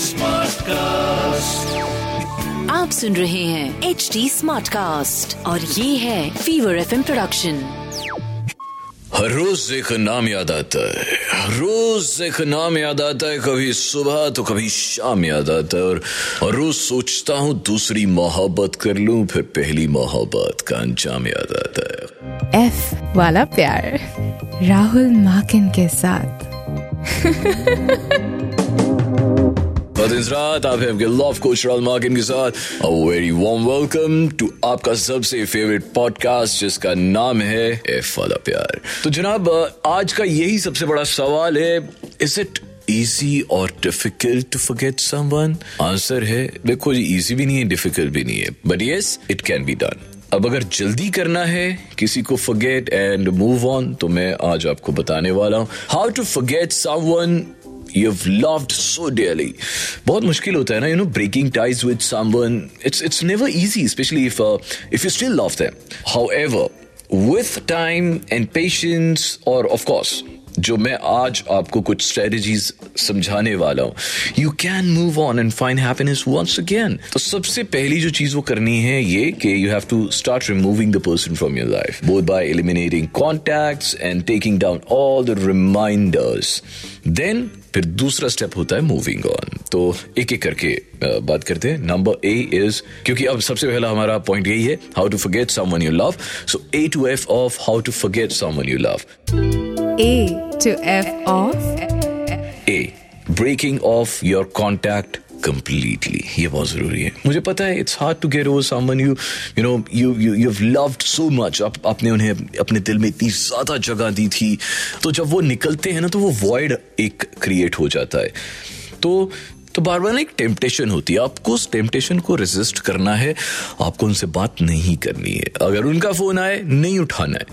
Smart cast आप सुन रहे हैं एच डी स्मार्ट कास्ट और ये है फीवर एफ़ प्रोडक्शन हर रोज एक नाम याद आता है। हर रोज एक नाम याद आता है। कभी सुबह तो कभी शाम याद आता है। और हर रोज सोचता हूँ दूसरी मोहब्बत कर लूँ फिर पहली मोहब्बत का अंजाम याद आता है। एफ़ वाला प्यार। राहुल माकिन के साथ। रात आप हैं लव कोच मार्किन के साथ। A very warm welcome to आपका सबसे फेवरेट पॉडकास्ट जिसका नाम है एफ़ वाला प्यार। तो जनाब, आज का यही सबसे बड़ा सवाल है इज़ इट इजी और difficult to forget someone answer है, देखो जी इजी भी नहीं है डिफ़िकल्ट भी नहीं है। But yes it can be done अब अगर जल्दी करना है, किसी को फॉरगेट एंड मूव ऑन तो मैं आज आपको बताने वाला हूँ। How to forget someone you've loved so dearly बहुत मुश्किल होता है ना you know breaking ties with someone it's it's never easy especially if uh, if you still love them however with time and patience or of course जो मैं आज आपको कुछ स्ट्रेटजीज समझाने वाला हूँ। You can move on and find happiness once again तो सबसे पहली जो चीज़ वो करनी है ये कि you have to start removing the person from your life both by eliminating contacts and taking down all the reminders then फिर दूसरा स्टेप होता है मूविंग ऑन तो एक एक करके बात करते हैं। नंबर ए इज़ क्योंकि अब सबसे पहला हमारा पॉइंट यही है how to forget someone you love so A to F of how to forget someone you love A to F of A. Breaking off your contact completely. ये बहुत ज़रूरी है। मुझे पता है it's hard to get over someone you you know you you you loved so much आप, आपने उन्हें अपने दिल में इतनी ज़्यादा जगह दी थी। तो जब वो निकलते हैं ना तो वो वॉइड एक क्रिएट हो जाता है। तो तो बार बार एक टेम्पटेशन होती है। आपको उस टेम्पटेशन को रेजिस्ट करना है, आपको उनसे बात नहीं करनी है। अगर उनका फ़ोन आए, नहीं उठाना है।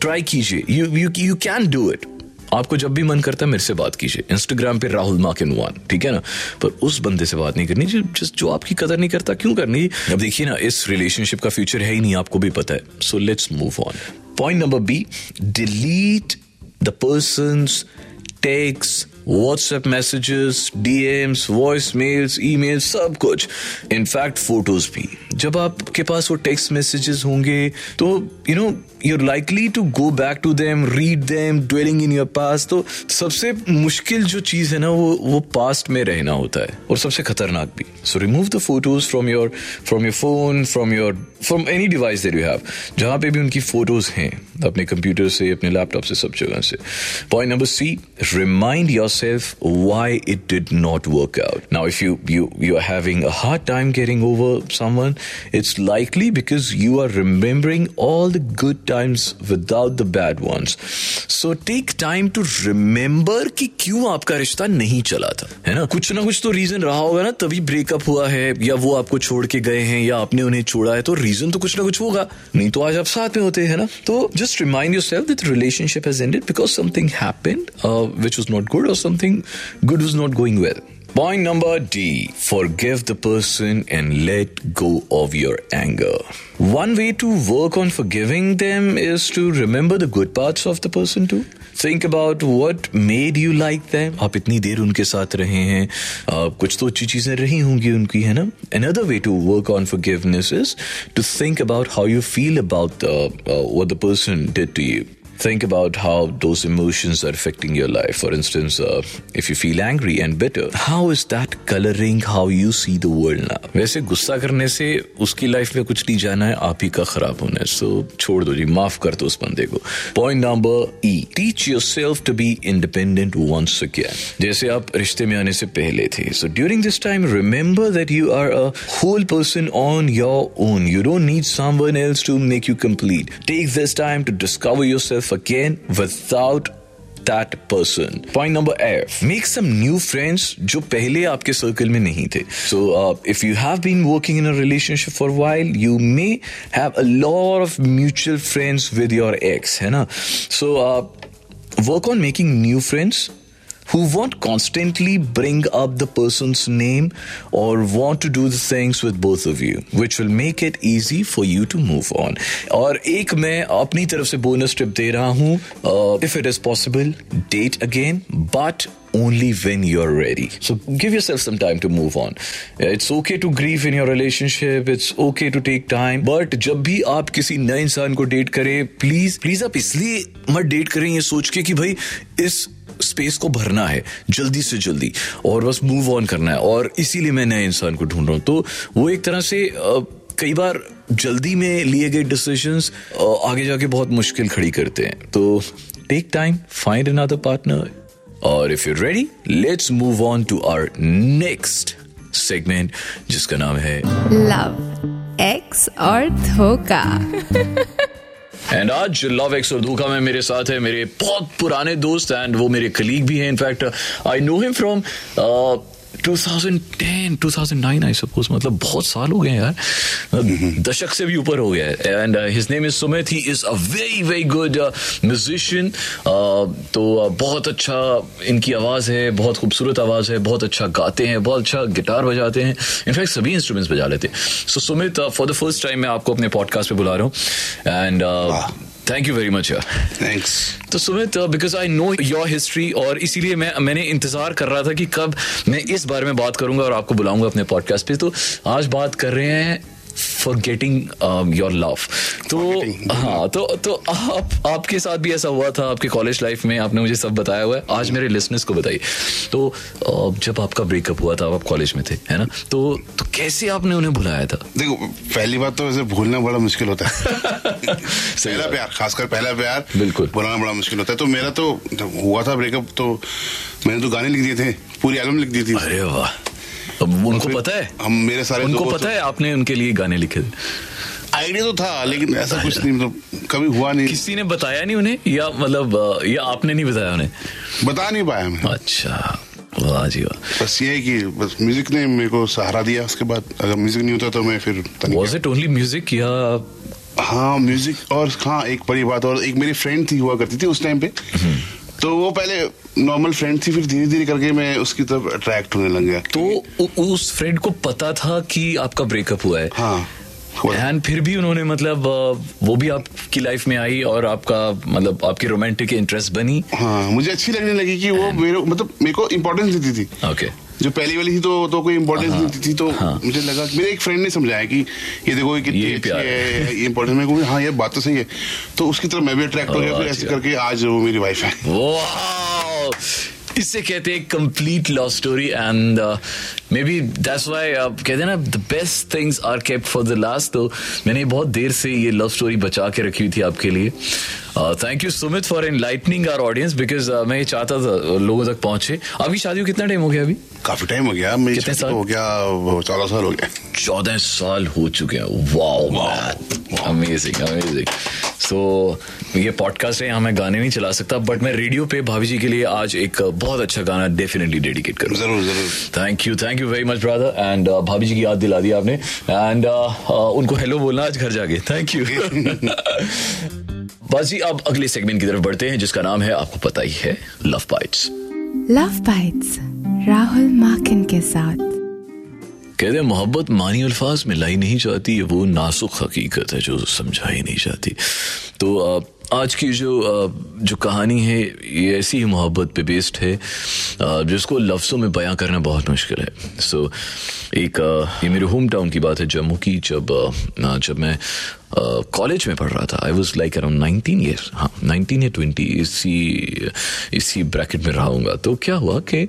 ट्राई कीजिए। You you you can do it आपको जब भी मन करता है, मेरे से बात कीजिए। इंस्टाग्राम पे राहुल माकिन वन ठीक है ना? पर उस बंदे से बात नहीं करनी। जो जिस जो आपकी कदर नहीं करता, क्यों करनी? अब देखिए ना, इस रिलेशनशिप का फ्यूचर है ही नहीं, आपको भी पता है। So let's move on point number B delete the persons texts WhatsApp messages DMs voice mails email सब कुछ। इनफैक्ट फ़ोटोज़ भी। जब आपके पास वो टेक्स्ट मैसेजेस होंगे तो you know you're likely to go back to them read them, dwelling in your past तो सबसे मुश्किल जो चीज़ है ना, वो वो पास्ट में रहना होता है। और सबसे खतरनाक भी। So remove the photos from your from your phone from your from any device that you have जहाँ पे भी उनकी फ़ोटोज़ हैं। अपने कंप्यूटर से, अपने लैपटॉप से, सब जगह से। Point number C remind yourself why it did not work out now if you you you are having a hard time getting over someone it's likely because you are remembering all the good times without the bad ones. So, take time to remember कि क्यों आपका रिश्ता नहीं चला था, है ना? कुछ ना कुछ तो रीजन रहा होगा ना, तभी ब्रेकअप हुआ है, या वो आपको छोड़ के गए हैं, या आपने उन्हें छोड़ा है तो रीजन तो कुछ ना कुछ होगा। नहीं तो आज आप साथ में होते, हैं ना? तो just just remind yourself that the relationship has ended because something happened uh, which was not good or something good was not going well. Point number D Forgive the person and let go of your anger. One way to work on forgiving them is to remember the good parts of the person too. Think about what made you like them. आप इतनी देर उनके साथ रहे हैं uh, कुछ तो अच्छी चीजें रही होंगी उनकी है ना Another way to work on forgiveness is to think about how you feel about uh, uh, what the person did to you. Think about how those emotions are affecting your life. For instance, uh, if you feel angry and bitter, how is that coloring how you see the world now? वैसे गुस्सा करने से उसकी life में कुछ नहीं जाना है आप ही का खराब होना है। सो छोड़ दो जी माफ़ कर दो उस बंदे को। Point number E teach yourself to be independent once again जैसे आप रिश्ते में आने से पहले थे। So during this time remember that you are a whole person on your own you don't need someone else to make you complete take this time to discover yourself again without that person. Point number F. Make some new friends जो पहले आपके circle में नहीं थे. So uh, if you have been working in a relationship for a while, you may have a lot of mutual friends with your ex, है ना? So uh, work on making new friends. Who won't constantly bring up the person's name or want to do the things with both of you, which will make it easy for you to move on. और एक मैं अपनी तरफ़ से bonus tip दे रहा हूँ if it is possible date again but only when you're ready. So give yourself some time to move on. It's okay to grieve in your relationship. It's okay to take time. But जब भी आप किसी नए इंसान को date करें please please आप इसलिए मत डेट करें ये सोच के कि भाई इस स्पेस को भरना है, जल्दी से जल्दी। और बस मूव ऑन करना है। और इसीलिए मैं नए इंसान को ढूंढ रहा हूँ। तो वो एक तरह से कई बार जल्दी में लिए गए डिसीजंस आगे जाके बहुत मुश्किल खड़ी करते हैं। तो take time find another partner और if you ready let's move on to our next segment जिसका नाम है लव एक्स और धोखा। एंड आज लव एक्स और धोखा में मेरे साथ है मेरे बहुत पुराने दोस्त एंड वो मेरे कलीग भी हैं in fact I know him from 2010 2009 I suppose मतलब बहुत साल हो गए यार। दशक से भी ऊपर हो गया है। And his name is Sumit he is a very very good musician तो uh, बहुत अच्छा इनकी आवाज़ है बहुत खूबसूरत आवाज़ है बहुत अच्छा गाते हैं बहुत अच्छा गिटार बजाते हैं। इनफैक्ट सभी इंस्ट्रूमेंट्स बजा लेते हैं। So Sumit for the first time मैं आपको अपने पॉडकास्ट पे बुला रहा हूँ। And thank you very much यार थैंक्स तो Sumit because I know your history और इसीलिए मैं मैंने इंतज़ार कर रहा था कि कब मैं इस बारे में बात करूँगा और आपको बुलाऊँगा अपने पॉडकास्ट पे। तो आज बात कर रहे हैं फॉर गेटिंग योर लव तो हाँ तो तो आप आपके साथ भी ऐसा हुआ था आपके कॉलेज लाइफ में आपने मुझे सब बताया हुआ है। आज मेरे लिसनर्स को बताइए। तो uh, जब आपका ब्रेकअप हुआ था आप कॉलेज में थे है ना? तो तो कैसे आपने उन्हें बुलाया था? देखो पहली बात तो वैसे भूलना बड़ा मुश्किल होता है। पहला प्यार खासकर पहला प्यार बिल्कुल। भुलाना बड़ा मुश्किल होता है। तो मेरा तो हुआ था ब्रेकअप तो मैंने तो गाने लिख दिए थे पूरी एल्बम लिख दी थी। अरे वाह। अब उनको पता है? हम मेरे सारे उनको पता है। आपने उनके लिए गाने लिखे थे। आइडिया तो था लेकिन ऐसा कुछ नहीं मतलब कभी हुआ नहीं। किसी ने बताया नहीं उन्हें या मतलब या आपने नहीं बताया उन्हें? बता नहीं पाया मैं। अच्छा वाह जी वाह। बस ये है कि बस म्यूज़िक ने मेरे को सहारा दिया उसके बाद अगर म्यूज़िक नहीं होता तो मैं फिर वॉज़ इट ओनली म्यूज़िक या हाँ म्यूज़िक और हाँ एक बड़ी बात और एक मेरी फ्रेंड थी हुआ करती थी उस टाइम पे। तो वो पहले नॉर्मल फ्रेंड थी फिर धीरे धीरे करके मैं उसकी तरफ़ अट्रैक्ट होने लग गया। तो उस फ्रेंड को पता था कि आपका ब्रेकअप हुआ है। हाँ एंड फिर भी उन्होंने मतलब वो भी आपकी लाइफ में आई और आपका मतलब आपकी रोमांटिक इंटरेस्ट बनी। हाँ मुझे अच्छी लगने लगी कि वो मेरे मतलब मेरे को इम्पोर्टेंस देती थी। ओके जो पहली वाली थी तो तो कोई इम्पोर्टेंस नहीं थी, थी तो हाँ। मुझे लगा मेरे एक फ्रेंड ने समझाया कि ये देखो ये कितनी अच्छी है ये मेरे को हाँ ये बात तो सही है। तो उसकी तरफ़ मैं भी अट्रैक्ट हो गया फिर ऐसे अच्छा। करके आज वो मेरी वाइफ है। इससे कहते हैं complete love story and maybe that's why कहते हैं ना the best things are kept for the last तो मैंने बहुत देर से ये लव स्टोरी बचा के रखी हुई थी आपके लिए। Thank you Sumit for enlightening our audience because मैं ये चाहता था uh, लोगों तक पहुँचे। अभी शादी को कितना टाइम हो गया अभी? काफ़ी टाइम हो गया। मेरी कितने साल? को हो गया चौदह साल हो गया चौदह साल हो चुके हैं। वाओ अमेजिंग अमेजिंग सो ये पॉडकास्ट है यहाँ मैं गाने नहीं चला सकता बट मैं रेडियो पे भाभी जी के लिए आज एक बहुत अच्छा गाना डेफिनेटली डेडिकेट करूँ ज़रूर ज़रूर। Thank you thank you very much brother and भाभी जी की याद दिला दी आपने एंड उनको हेलो बोलना आज घर जाके थैंक यू बस जी अब अगले सेगमेंट की तरफ़ बढ़ते हैं जिसका नाम है आपको पता ही है love bites love bites Rahul Makin के साथ कहते हैं मोहब्बत मानी अल्फाज में लाई नहीं जाती ये वो नासुक हकीकत है जो समझाई नहीं जाती तो अ, आज की जो जो कहानी है ये ऐसी ही मोहब्बत पे बेस्ड है जिसको लफ्ज़ों में बयां करना बहुत मुश्किल है। सो so, एक ये मेरे होम टाउन की बात है जम्मू की जब जब मैं कॉलेज में पढ़ रहा था. I was like around nineteen years हाँ नाइनटीन या ट्वेंटी इसी इसी ब्रैकेट में रहा तो क्या हुआ कि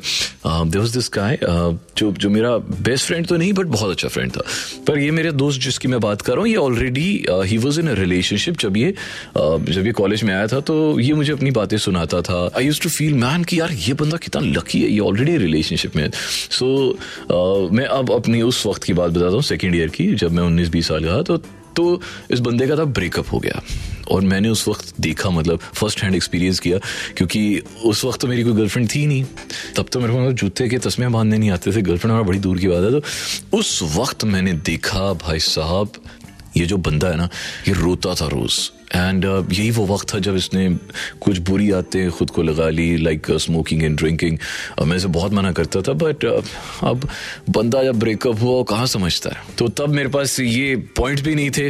देर वॉज़ दिस गाय जो जो मेरा बेस्ट फ्रेंड तो नहीं बट बहुत अच्छा फ्रेंड था. पर ये मेरे दोस्त जिसकी मैं बात कर रहा हूँ ये ऑलरेडी ही वॉज़ इन अ रिलेशनशिप जब ये uh, जब ये कॉलेज में आया था तो ये मुझे अपनी बातें सुनाता था. I use to feel man कि यार ये बंदा कितना लकी है ये ऑलरेडी रिलेशनशिप में सो so, uh, मैं अब अपनी उस वक्त की बात बताता हूँ सेकेंड ईयर की जब मैं उन्नीस बीस साल का था तो तो इस बंदे का था ब्रेकअप हो गया। और मैंने उस वक्त देखा मतलब फ़र्स्ट हैंड एक्सपीरियंस किया, क्योंकि उस वक्त तो मेरी कोई गर्लफ्रेंड थी नहीं। तब तो मेरे को मतलब जूते के तस्मे बांधने नहीं आते थे। गर्लफ्रेंड हमारा बड़ी दूर की बात है। तो उस वक्त मैंने देखा, भाई साहब, ये जो बंदा है ना, ये रोता था रोज। एंड uh, यही वो वक्त था जब इसने कुछ बुरी आदतें खुद को लगा ली लाइक स्मोकिंग एंड ड्रिंकिंग मैं इसे बहुत मना करता था बट uh, अब बंदा जब ब्रेकअप हुआ कहाँ समझता है? तो तब मेरे पास ये पॉइंट भी नहीं थे।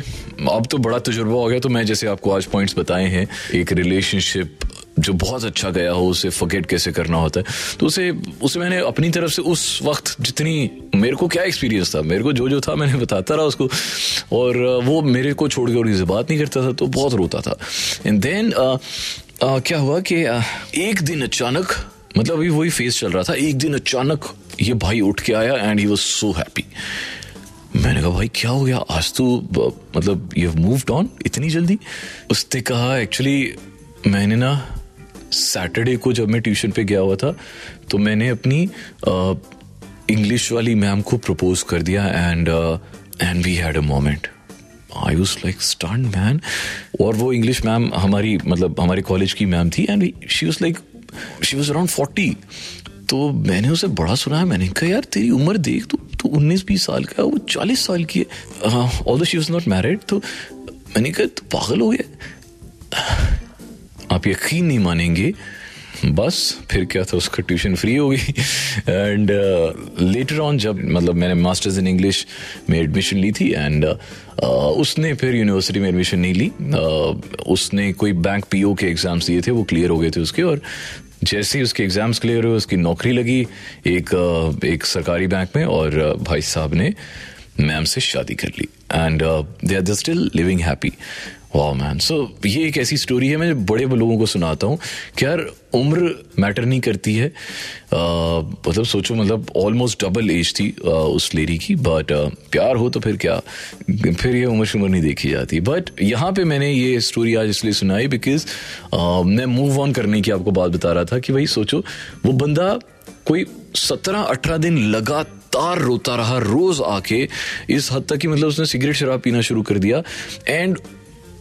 अब तो बड़ा तजुर्बा हो गया तो मैं जैसे आपको आज पॉइंट्स बताए हैं एक रिलेशनशिप जो बहुत अच्छा गया हो, उसे फॉरगेट कैसे करना होता है। तो उसे उसे मैंने अपनी तरफ़ से उस वक्त जितनी, मेरे को क्या एक्सपीरियंस था? मेरे को जो जो था, मैंने बताता रहा उसको। और वो मेरे को छोड़ के और से बात नहीं करता था तो बहुत रोता था। एंड देन क्या हुआ कि एक दिन अचानक मतलब अभी वही फेस चल रहा था, एक दिन अचानक ये भाई उठ के आया and he was so happy मैंने कहा, भाई, क्या हो गया? आज तो मतलब यू मूव्ड ऑन इतनी जल्दी? उसने कहा एक्चुअली मैंने ना सैटरडे को जब मैं ट्यूशन पे गया हुआ था तो मैंने अपनी इंग्लिश वाली मैम को प्रपोज कर दिया and and we had a moment I was like stunned man और वो इंग्लिश मैम हमारी मतलब हमारे कॉलेज की मैम थी and she was like she was around forty तो मैंने उसे बड़ा सुना है मैंने कहा, यार, तेरी उम्र देख, तू तो उन्नीस बीस साल का वो चालीस साल की है. All she was not married तो मैंने कहा, तू पागल हो गया। आप यकीन नहीं मानेंगे बस फिर क्या था उसका ट्यूशन फ्री हो गई। एंड लेटर ऑन जब मतलब मैंने मास्टर्स इन इंग्लिश में एडमिशन ली थी एंड uh, उसने फिर यूनिवर्सिटी में एडमिशन नहीं ली। Uh, उसने कोई बैंक पीओ के एग्ज़ाम्स दिए थे वो क्लियर हो गए थे उसके और जैसे ही उसके एग्ज़ाम्स क्लियर हुए उसकी नौकरी लगी एक uh, एक सरकारी बैंक में और uh, भाई साहब ने मैम से शादी कर ली। And they are still living happy वाह मैन सो ये एक ऐसी स्टोरी है मैं बड़े लोगों को सुनाता हूँ कि यार उम्र मैटर नहीं करती है। मतलब सोचो मतलब ऑलमोस्ट डबल एज थी आ, उस लेडी की बट प्यार हो तो फिर क्या? फिर ये उम्र शुम्र नहीं देखी जाती। बट यहाँ पे मैंने ये स्टोरी आज इसलिए सुनाई बिकॉज़ मैं मूव ऑन करने की आपको बात बता रहा था कि भाई सोचो वो बंदा कोई सत्रह अठारह दिन लगातार रोता रहा रोज आके इस हद तक कि मतलब उसने सिगरेट शराब पीना शुरू कर दिया। एंड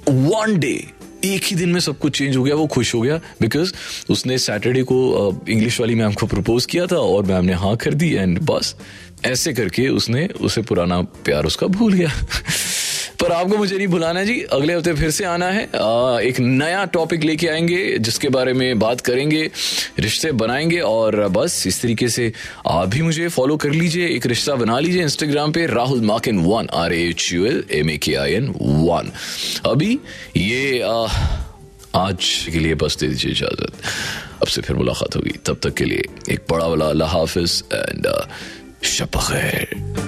वन डे एक ही दिन में सब कुछ चेंज हो गया वो खुश हो गया बिकॉज़ उसने सैटरडे को इंग्लिश uh, वाली मैम को प्रपोज किया था और मैम ने हाँ कर दी एंड बस ऐसे करके उसने उसे पुराना प्यार उसका भूल गया। पर आपको मुझे नहीं भुलाना जी। अगले हफ़्ते फिर से आना है। आ, एक नया टॉपिक लेके आएँगे जिसके बारे में बात करेंगे रिश्ते बनाएँगे और बस इस तरीके से आप भी मुझे फॉलो कर लीजिए। एक रिश्ता बना लीजिए इंस्टाग्राम पे Rahul Makin one R H U L M A K I N one अभी ये आ, आज के लिए बस दे दीजिए इजाज़त। अब से फिर मुलाकात होगी। तब तक के लिए एक बड़ा वाला अल्लाह हाफिज एंड शब खैर।